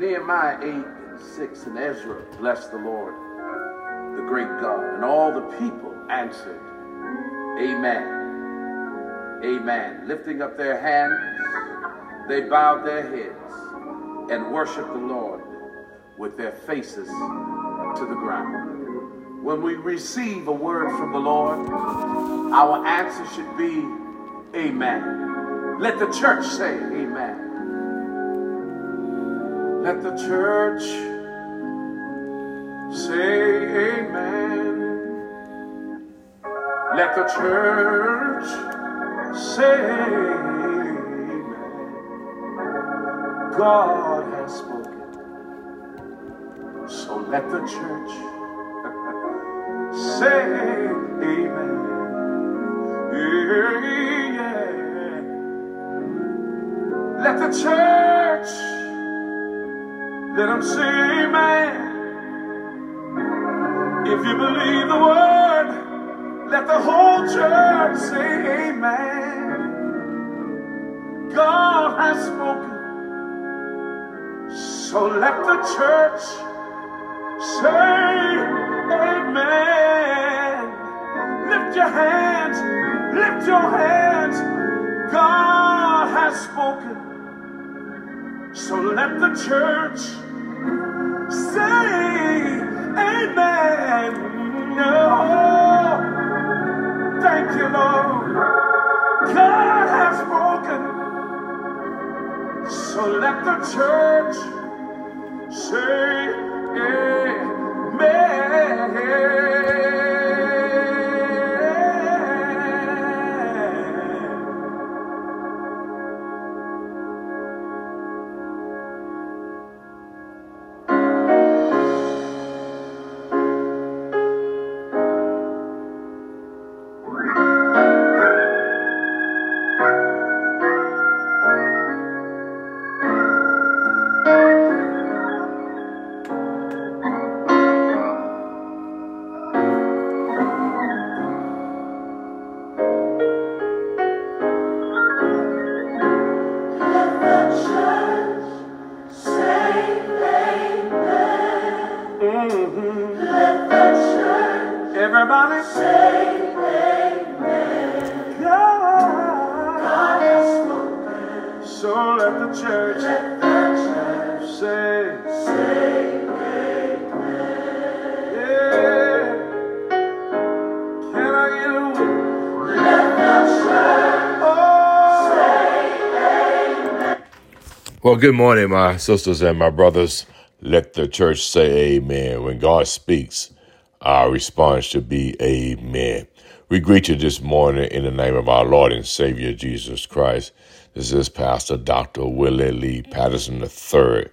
Nehemiah 8 and 6 and Ezra blessed the Lord, the great God. And all the people answered, Amen. Amen. Lifting up their hands, they bowed their heads and worshiped the Lord with their faces to the ground. When we receive a word from the Lord, our answer should be, Amen. Let the church say, Amen. Let the church say amen. Let the church say amen. God has spoken. So let the church say amen. Yeah. Let the church let them say amen. If you believe the word, let the whole church say amen. God has spoken. So let the church say amen. Lift your hands, lift your hands. God has spoken. So let the church say amen. No. Thank you, Lord. God has spoken. So let the church say amen. Well, good morning, my sisters and my brothers. Let the church say amen. When God speaks, our response should be amen. We greet you this morning in the name of our Lord and Savior Jesus Christ. This is Pastor Dr. Willie Lee Patterson III,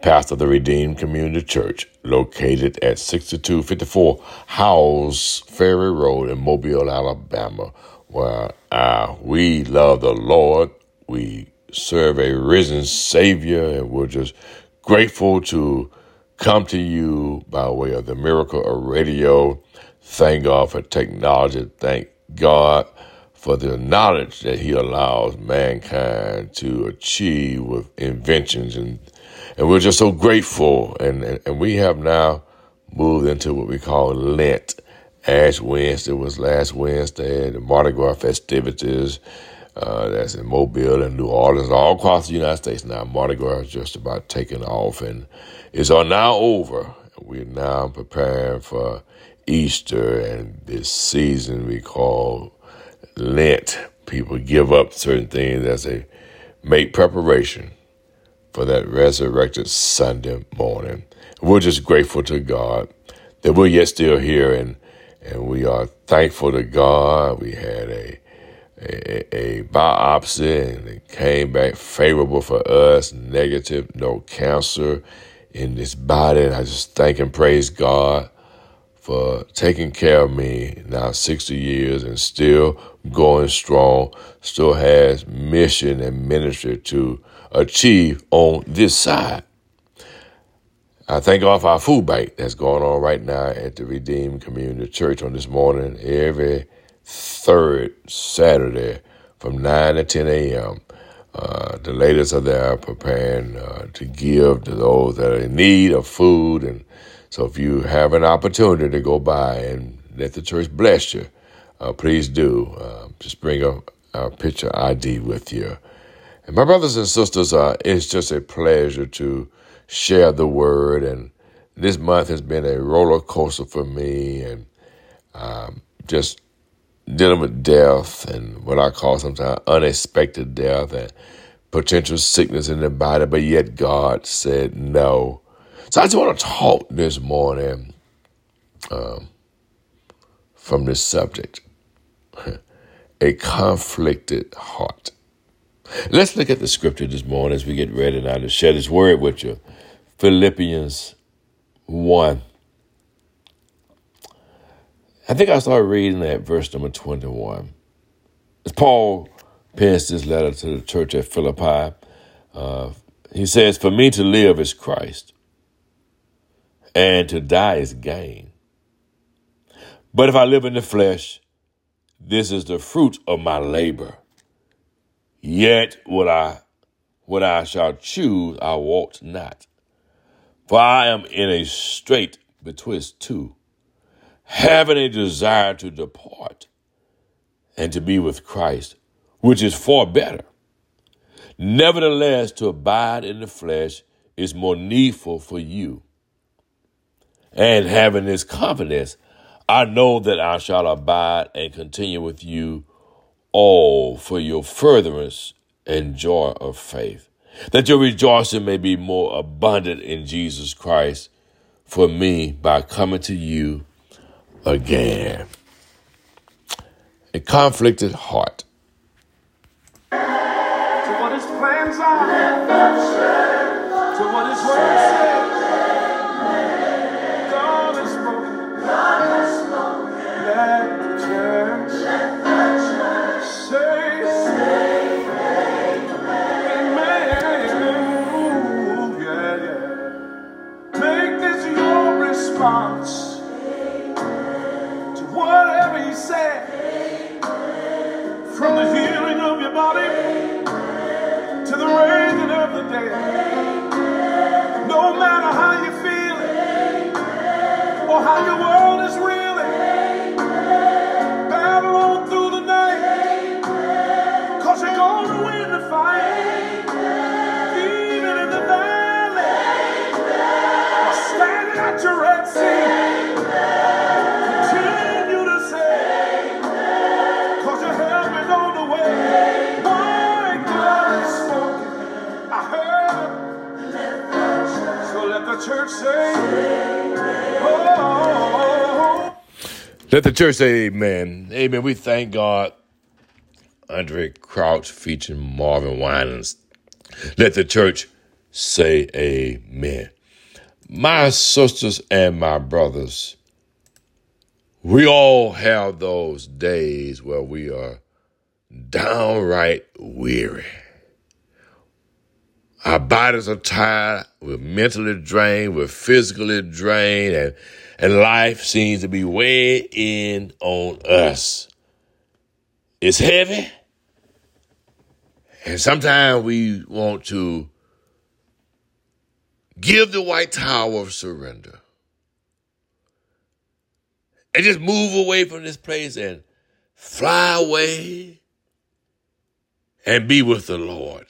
pastor of the Redeemed Community Church, located at 6254 Howells Ferry Road in Mobile, Alabama, where uh, we love the Lord. We serve a risen Savior, and we're just grateful to come to you by way of the miracle of radio. Thank God for technology. Thank God for the knowledge that He allows mankind to achieve with inventions, and and we're just so grateful. And and, and we have now moved into what we call Lent. Ash Wednesday was last Wednesday. The Mardi Gras festivities. Uh, that's in Mobile and New Orleans, all across the United States now. Mardi Gras is just about taking off and it's all now over. We're now preparing for Easter and this season we call Lent. People give up certain things as they make preparation for that resurrected Sunday morning. We're just grateful to God that we're yet still here and and we are thankful to God. We had a a, a biopsy and it came back favorable for us, negative, no cancer in this body. And I just thank and praise God for taking care of me now 60 years and still going strong, still has mission and ministry to achieve on this side. I thank God for our food bank that's going on right now at the Redeemed Community Church on this morning, every third Saturday from 9 to 10 a.m. Uh, the ladies are there preparing uh, to give to those that are in need of food. And so if you have an opportunity to go by and let the church bless you, uh, please do. Uh, just bring a, a, picture ID with you. And my brothers and sisters, uh, it's just a pleasure to share the word. And this month has been a roller coaster for me and um, just dealing with death and what I call sometimes unexpected death and potential sickness in the body, but yet God said no. So I just want to talk this morning um, from this subject a conflicted heart. Let's look at the scripture this morning as we get ready now to share this word with you. Philippians 1 I think I started reading at verse number 21. As Paul pens this letter to the church at Philippi, uh, he says, For me to live is Christ, and to die is gain. But if I live in the flesh, this is the fruit of my labor. Yet what I what I shall choose I wot not. For I am in a strait betwixt two having a desire to depart and to be with Christ, which is far better. Nevertheless, to abide in the flesh is more needful for you. And having this confidence, I know that I shall abide and continue with you all for your furtherance and joy of faith, that your rejoicing may be more abundant in Jesus Christ for me by coming to you again. A conflicted heart. To what his plans are, to what his word says. Let the church say amen. Amen. We thank God. Andraé Crouch featuring Marvin Winans. Let the church say amen. My sisters and my brothers, we all have those days where we are downright weary. Our bodies are tired, we're mentally drained, we're physically drained, and, and life seems to be weighing in on us. It's heavy, and sometimes we want to give the white tower of surrender and just move away from this place and fly away and be with the Lord.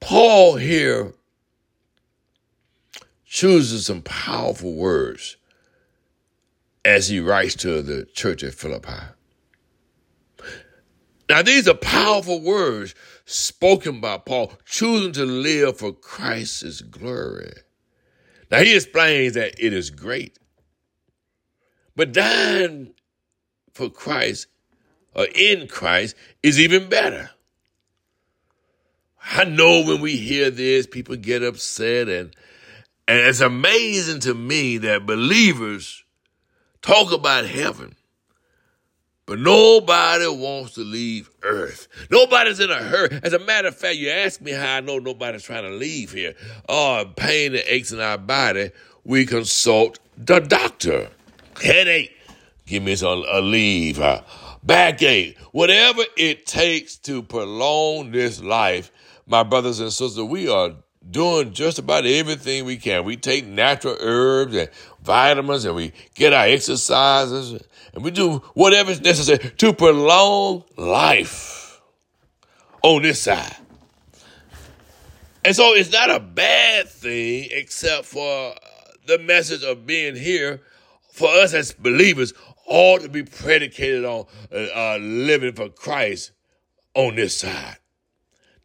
Paul here chooses some powerful words as he writes to the church at Philippi. Now, these are powerful words spoken by Paul, choosing to live for Christ's glory. Now, he explains that it is great, but dying for Christ or in Christ is even better. I know when we hear this, people get upset, and, and it's amazing to me that believers talk about heaven, but nobody wants to leave earth. Nobody's in a hurry. As a matter of fact, you ask me how I know nobody's trying to leave here. Oh, pain and aches in our body, we consult the doctor. Headache, give me some Aleve. Uh, backache, whatever it takes to prolong this life, my brothers and sisters, we are doing just about everything we can. We take natural herbs and vitamins and we get our exercises and we do whatever is necessary to prolong life on this side. And so it's not a bad thing except for the message of being here for us as believers all to be predicated on uh, uh, living for Christ on this side.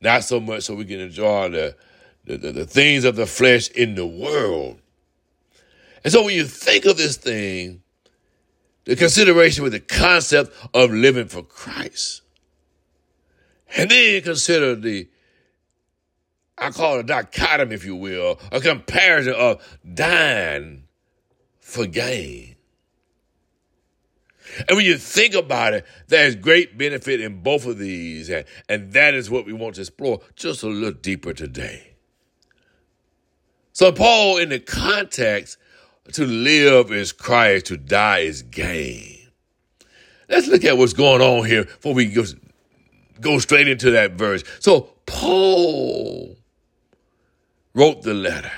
Not so much so we can enjoy the, the, the, the things of the flesh in the world. And so when you think of this thing, the consideration with the concept of living for Christ, and then consider the, I call it a dichotomy, if you will, a comparison of dying for gain. And when you think about it, there's great benefit in both of these. And, and that is what we want to explore just a little deeper today. So, Paul, in the context, to live is Christ, to die is gain. Let's look at what's going on here before we go, go straight into that verse. So, Paul wrote the letter.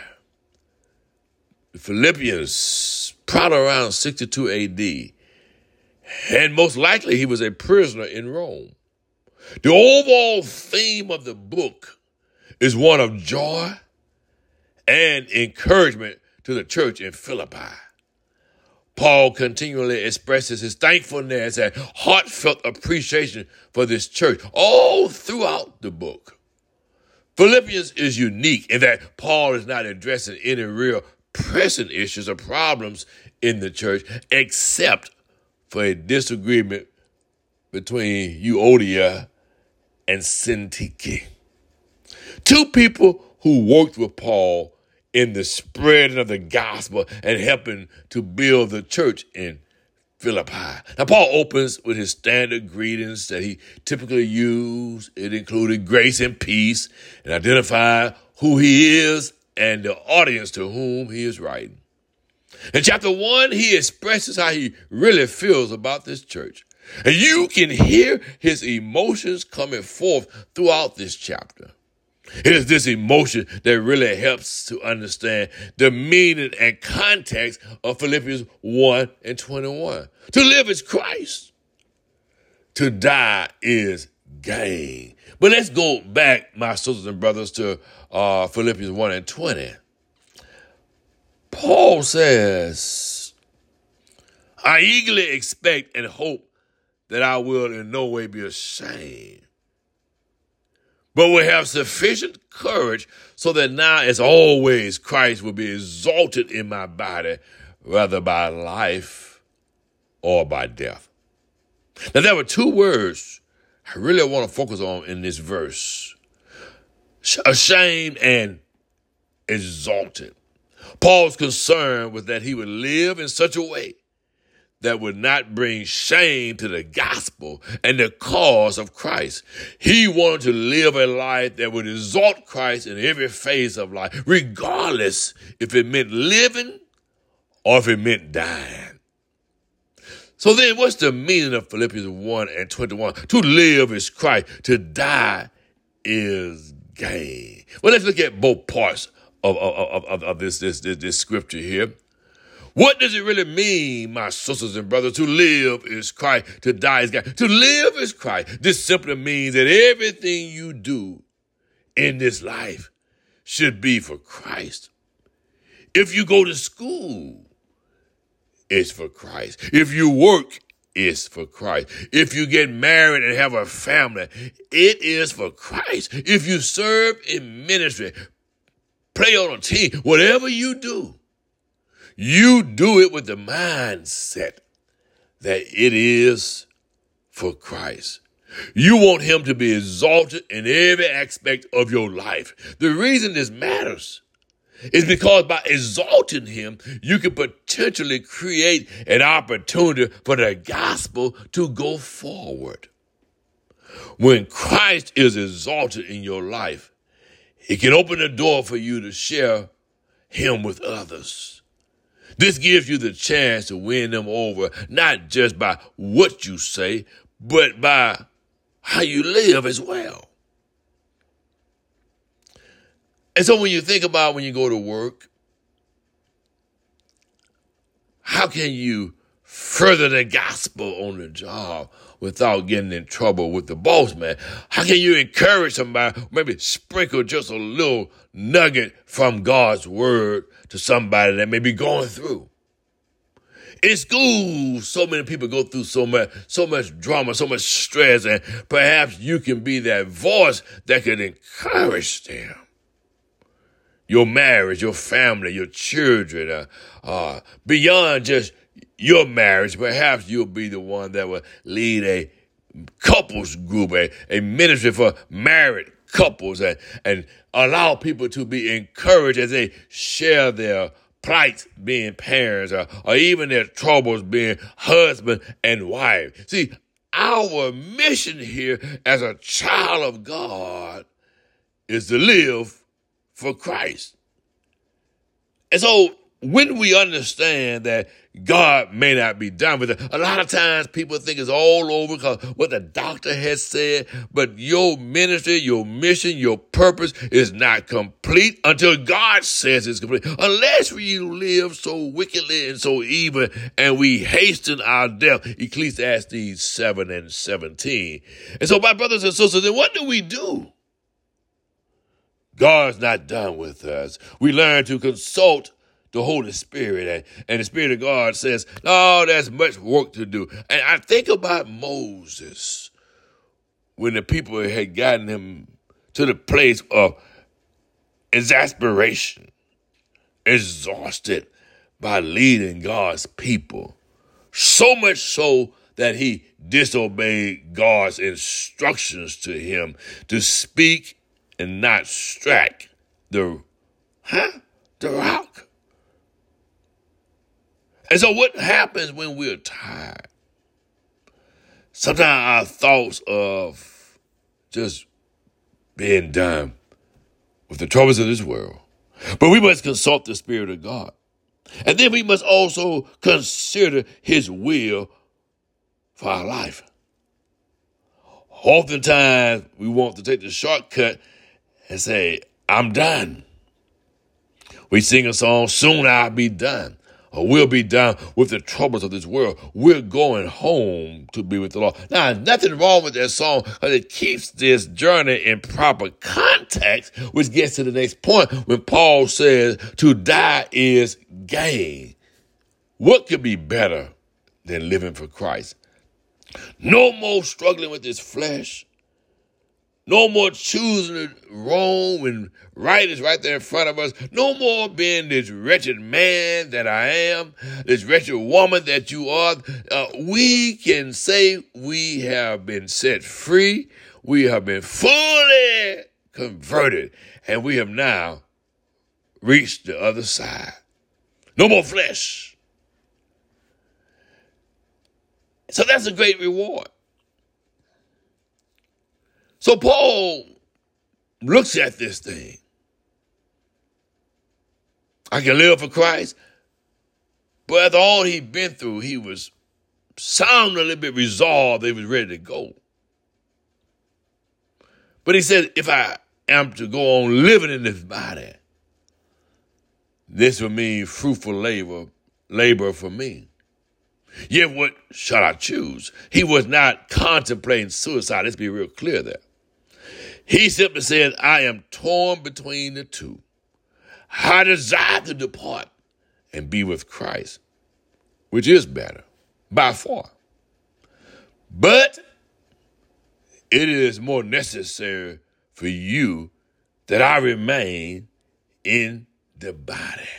Philippians, probably around 62 AD. And most likely he was a prisoner in Rome. The overall theme of the book is one of joy and encouragement to the church in Philippi. Paul continually expresses his thankfulness and heartfelt appreciation for this church all throughout the book. Philippians is unique in that Paul is not addressing any real pressing issues or problems in the church except for a disagreement between Euodia and Syntyche. Two people who worked with Paul in the spreading of the gospel and helping to build the church in Philippi. Now, Paul opens with his standard greetings that he typically used. It included grace and peace and identify who he is and the audience to whom he is writing. In chapter one, he expresses how he really feels about this church. And you can hear his emotions coming forth throughout this chapter. It is this emotion that really helps to understand the meaning and context of Philippians 1 and 21. To live is Christ. To die is gain. But let's go back, my sisters and brothers, to uh, Philippians 1 and 20. Paul says, I eagerly expect and hope that I will in no way be ashamed, but will have sufficient courage so that now, as always, Christ will be exalted in my body, whether by life or by death. Now, there were two words I really want to focus on in this verse ashamed and exalted. Paul's concern was that he would live in such a way that would not bring shame to the gospel and the cause of Christ. He wanted to live a life that would exalt Christ in every phase of life, regardless if it meant living or if it meant dying. So then, what's the meaning of Philippians 1 and 21? To live is Christ, to die is gain. Well, let's look at both parts of, of, of, of this, this, this, this scripture here. What does it really mean, my sisters and brothers? To live is Christ, to die is God. To live is Christ. This simply means that everything you do in this life should be for Christ. If you go to school, it's for Christ. If you work, it's for Christ. If you get married and have a family, it is for Christ. If you serve in ministry, play on a team, whatever you do, you do it with the mindset that it is for Christ. You want him to be exalted in every aspect of your life. The reason this matters is because by exalting him, you can potentially create an opportunity for the gospel to go forward. When Christ is exalted in your life, it can open the door for you to share him with others. This gives you the chance to win them over, not just by what you say, but by how you live as well. And so when you think about when you go to work, how can you further the gospel on the job without getting in trouble with the boss man? How can you encourage somebody, maybe sprinkle just a little nugget from God's word to somebody that may be going through? In school, so many people go through so much, so much drama, so much stress, and perhaps you can be that voice that can encourage them your marriage, your family, your children, uh, uh, beyond just your marriage, perhaps you'll be the one that will lead a couples group, a, a ministry for married couples, and, and allow people to be encouraged as they share their plights being parents or, or even their troubles being husband and wife. See, our mission here as a child of God is to live for Christ. And so when we understand that God may not be done with it, a lot of times people think it's all over because what the doctor has said, but your ministry, your mission, your purpose is not complete until God says it's complete. Unless we live so wickedly and so evil and we hasten our death. Ecclesiastes 7 and 17. And so my brothers and sisters, then what do we do? God's not done with us. We learn to consult the Holy Spirit, and, and the Spirit of God says, Oh, there's much work to do. And I think about Moses when the people had gotten him to the place of exasperation, exhausted by leading God's people. So much so that he disobeyed God's instructions to him to speak and not strike the, huh? The rock. And so what happens when we're tired? Sometimes our thoughts of just being done with the troubles of this world. But we must consult the Spirit of God. And then we must also consider His will for our life. Oftentimes, we want to take the shortcut and say, I'm done. We sing a song, Soon I'll be done, Uh, we'll be done with the troubles of this world. We're going home to be with the Lord. Now, nothing wrong with that song because it keeps this journey in proper context, which gets to the next point when Paul says, To die is gain. What could be better than living for Christ? No more struggling with this flesh. No more choosing wrong when right is right there in front of us. No more being this wretched man that I am, this wretched woman that you are. Uh, we can say we have been set free. We have been fully converted and we have now reached the other side. No more flesh. So that's a great reward. So Paul looks at this thing. I can live for Christ. But after all he'd been through, he was sounding a little bit resolved he was ready to go. But he said, if I am to go on living in this body, this will mean fruitful labor, labor for me. Yet what shall I choose? He was not contemplating suicide. Let's be real clear there. He simply said, I am torn between the two. I desire to depart and be with Christ, which is better by far. But it is more necessary for you that I remain in the body.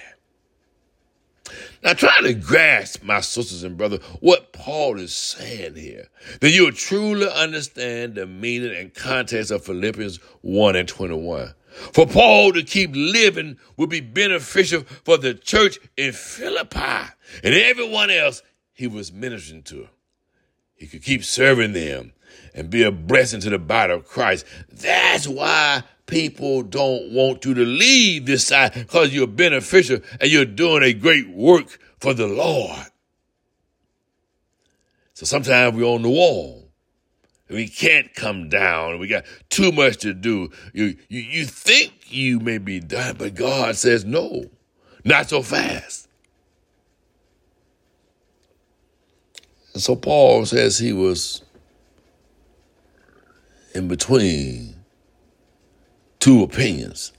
Now, try to grasp, my sisters and brothers, what Paul is saying here. Then you'll truly understand the meaning and context of Philippians 1 and 21. For Paul to keep living would be beneficial for the church in Philippi and everyone else he was ministering to. He could keep serving them and be a blessing to the body of Christ. That's why people don't want you to leave this side because you're beneficial and you're doing a great work for the Lord. So sometimes we're on the wall We can't come down. We got too much to do. You, you, you think you may be done, but God says no, not so fast. And so Paul says he was in between two opinions.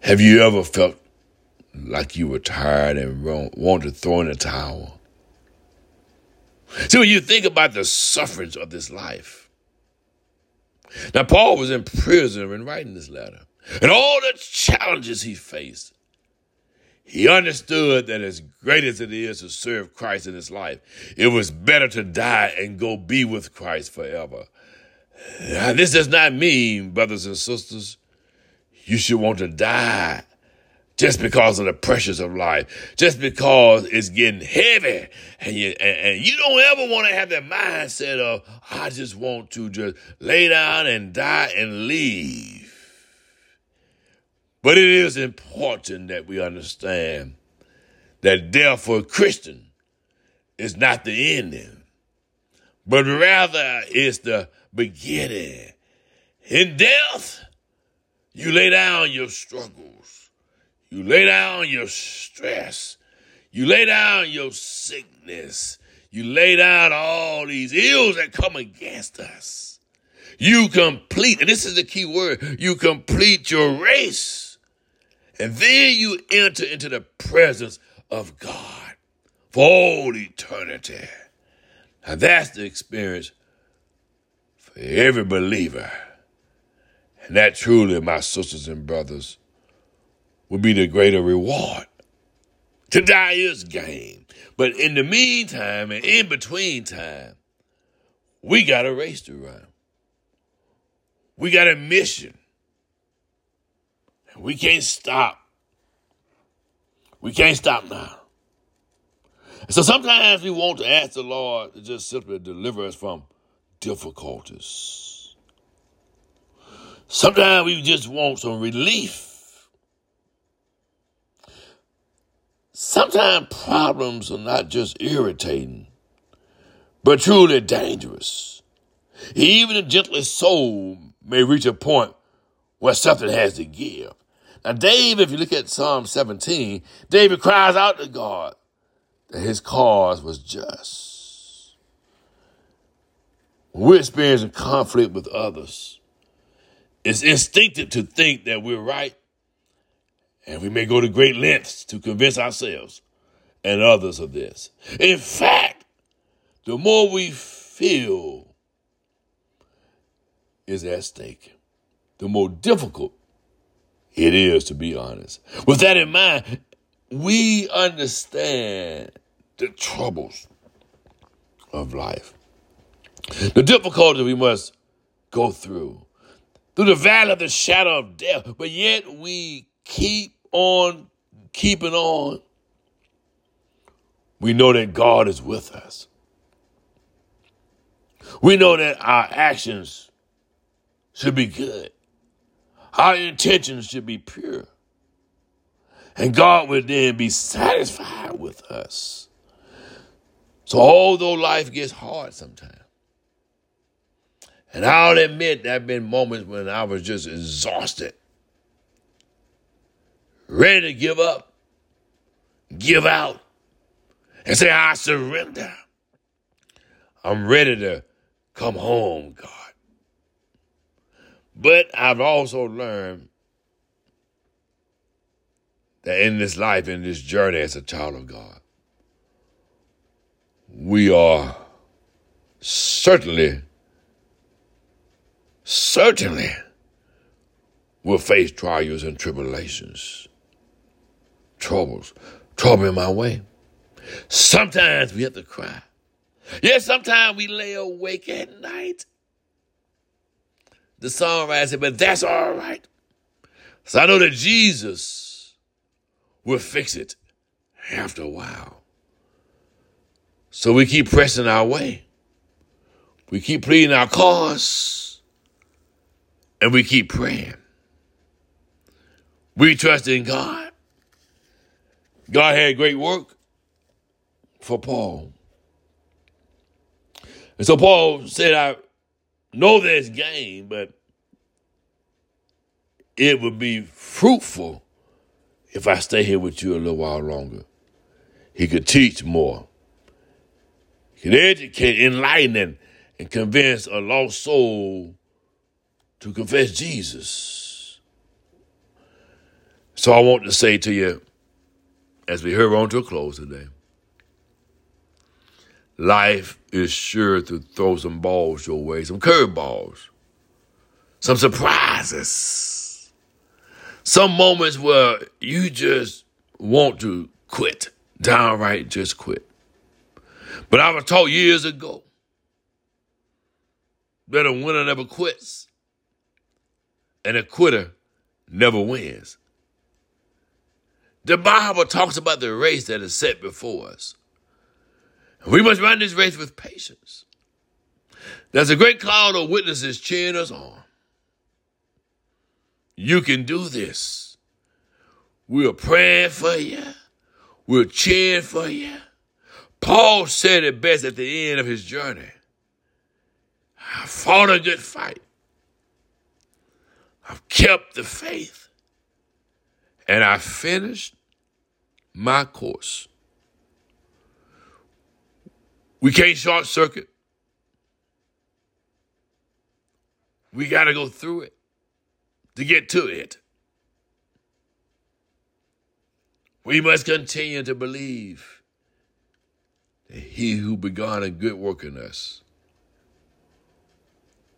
Have you ever felt like you were tired and wanted to throw in a towel? See, when you think about the sufferings of this life, now Paul was in prison when writing this letter, and all the challenges he faced. He understood that as great as it is to serve Christ in his life, it was better to die and go be with Christ forever. This does not mean, brothers and sisters, you should want to die just because of the pressures of life, just because it's getting heavy, and you and, and you don't ever want to have that mindset of I just want to just lay down and die and leave. But it is important that we understand that death for a Christian is not the ending, but rather is the beginning. In death, you lay down your struggles. You lay down your stress. You lay down your sickness. You lay down all these ills that come against us. You complete, and this is the key word, you complete your race. And then you enter into the presence of God for all eternity. And that's the experience every believer. And that truly, my sisters and brothers, would be the greater reward. To die is gain. But in the meantime and in between time, we got a race to run. We got a mission. We can't stop. We can't stop now. So sometimes we want to ask the Lord to just simply deliver us from difficulties. Sometimes we just want some relief Sometimes problems are not just irritating, but truly dangerous. Even the gentlest soul may reach a point where something has to give. Now, David, if you look at Psalm 17, David cries out to God that his cause was just. We're experiencing conflict with others, it's instinctive to think that we're right and we may go to great lengths to convince ourselves and others of this. In fact, the more we feel is at stake, the more difficult it is to be honest. With that in mind, we understand the troubles of life, the difficulty we must go through, through the valley of the shadow of death, but yet we keep on keeping on, we know that God is with us. We know that our actions should be good. Our intentions should be pure. And God will then be satisfied with us. So, although life gets hard sometimes, and I'll admit there have been moments when I was just exhausted ready to give up, give out, and say, I surrender. I'm ready to come home, God. But I've also learned that in this life, in this journey as a child of God, we are certainly, certainly will face trials and tribulations troubles, trouble in my way. Sometimes we have to cry. Yes, sometimes we lay awake at night. The songwriter said, but that's all right. So I know that Jesus will fix it after a while. So we keep pressing our way. We keep pleading our cause. And we keep praying. We trust in God. God had great work for Paul. And so Paul said, I know there's gain, but it would be fruitful if I stay here with you a little while longer. He could teach more. He could educate, enlighten, and, and convince a lost soul to confess Jesus. So I want to say to you, as we hurry on to a close today, life is sure to throw some balls your way, some curveballs, some surprises, some moments where you just want to quit, downright just quit. But I was taught years ago that a winner never quits and a quitter never wins. The Bible talks about the race that is set before us. We must run this race with patience. There's a great cloud of witnesses cheering us on. You can do this. We're praying for you. We're cheering for you. Paul said it best at the end of his journey. I fought a good fight. I've kept the faith. And I finished my course. We can't short circuit. We got to go through it to get to it. We must continue to believe that he who began a good work in us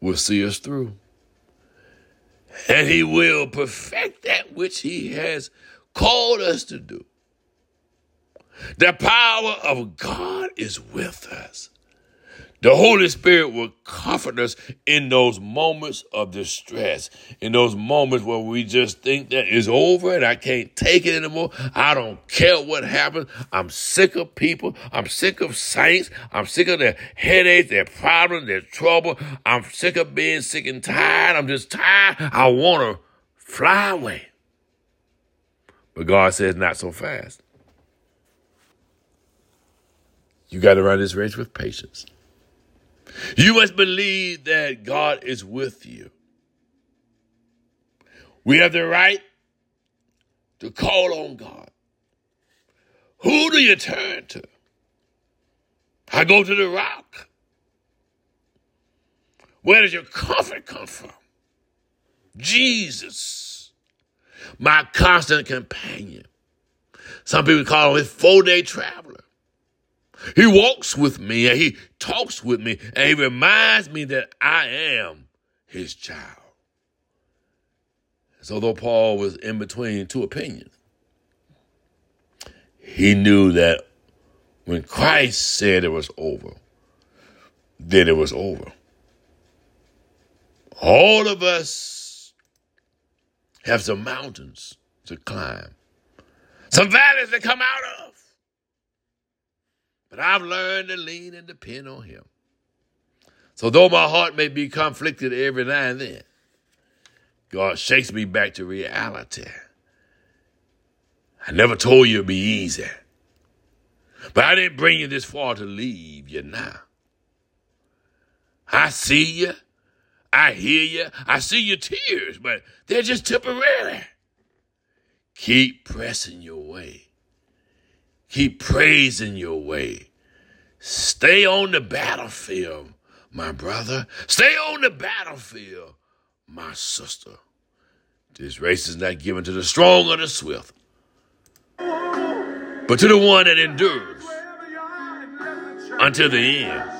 will see us through. And he will perfect that which he has called us to do. The power of God is with us. The Holy Spirit will comfort us in those moments of distress, in those moments where we just think that it's over and I can't take it anymore. I don't care what happens. I'm sick of people. I'm sick of saints. I'm sick of their headaches, their problems, their trouble. I'm sick of being sick and tired. I'm just tired. I want to fly away. But God says, not so fast. You got to run this race with patience. You must believe that God is with you. We have the right to call on God. Who do you turn to? I go to the rock. Where does your comfort come from? Jesus, my constant companion. Some people call him a four day traveler. He walks with me and he talks with me and he reminds me that I am his child. So, though Paul was in between two opinions, he knew that when Christ said it was over, then it was over. All of us have some mountains to climb, some valleys to come out of. But I've learned to lean and depend on Him. So though my heart may be conflicted every now and then, God shakes me back to reality. I never told you it'd be easy. But I didn't bring you this far to leave you now. I see you. I hear you. I see your tears, but they're just temporary. Keep pressing your way. Keep praising your way. Stay on the battlefield, my brother. Stay on the battlefield, my sister. This race is not given to the strong or the swift, but to the one that endures until the end.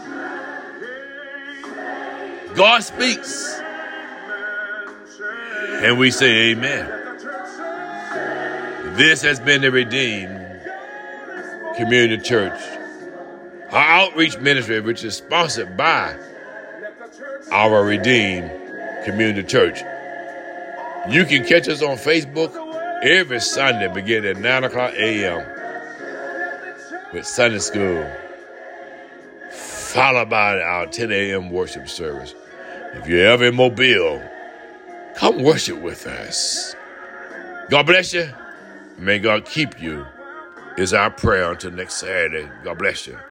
God speaks, and we say, Amen. This has been the Redeemed Community Church. Our outreach ministry, which is sponsored by our Redeemed Community Church. You can catch us on Facebook every Sunday beginning at 9 o'clock a.m. with Sunday school, followed by our 10 a.m. worship service. If you're ever in Mobile, come worship with us. God bless you. May God keep you is our prayer until next Saturday. God bless you.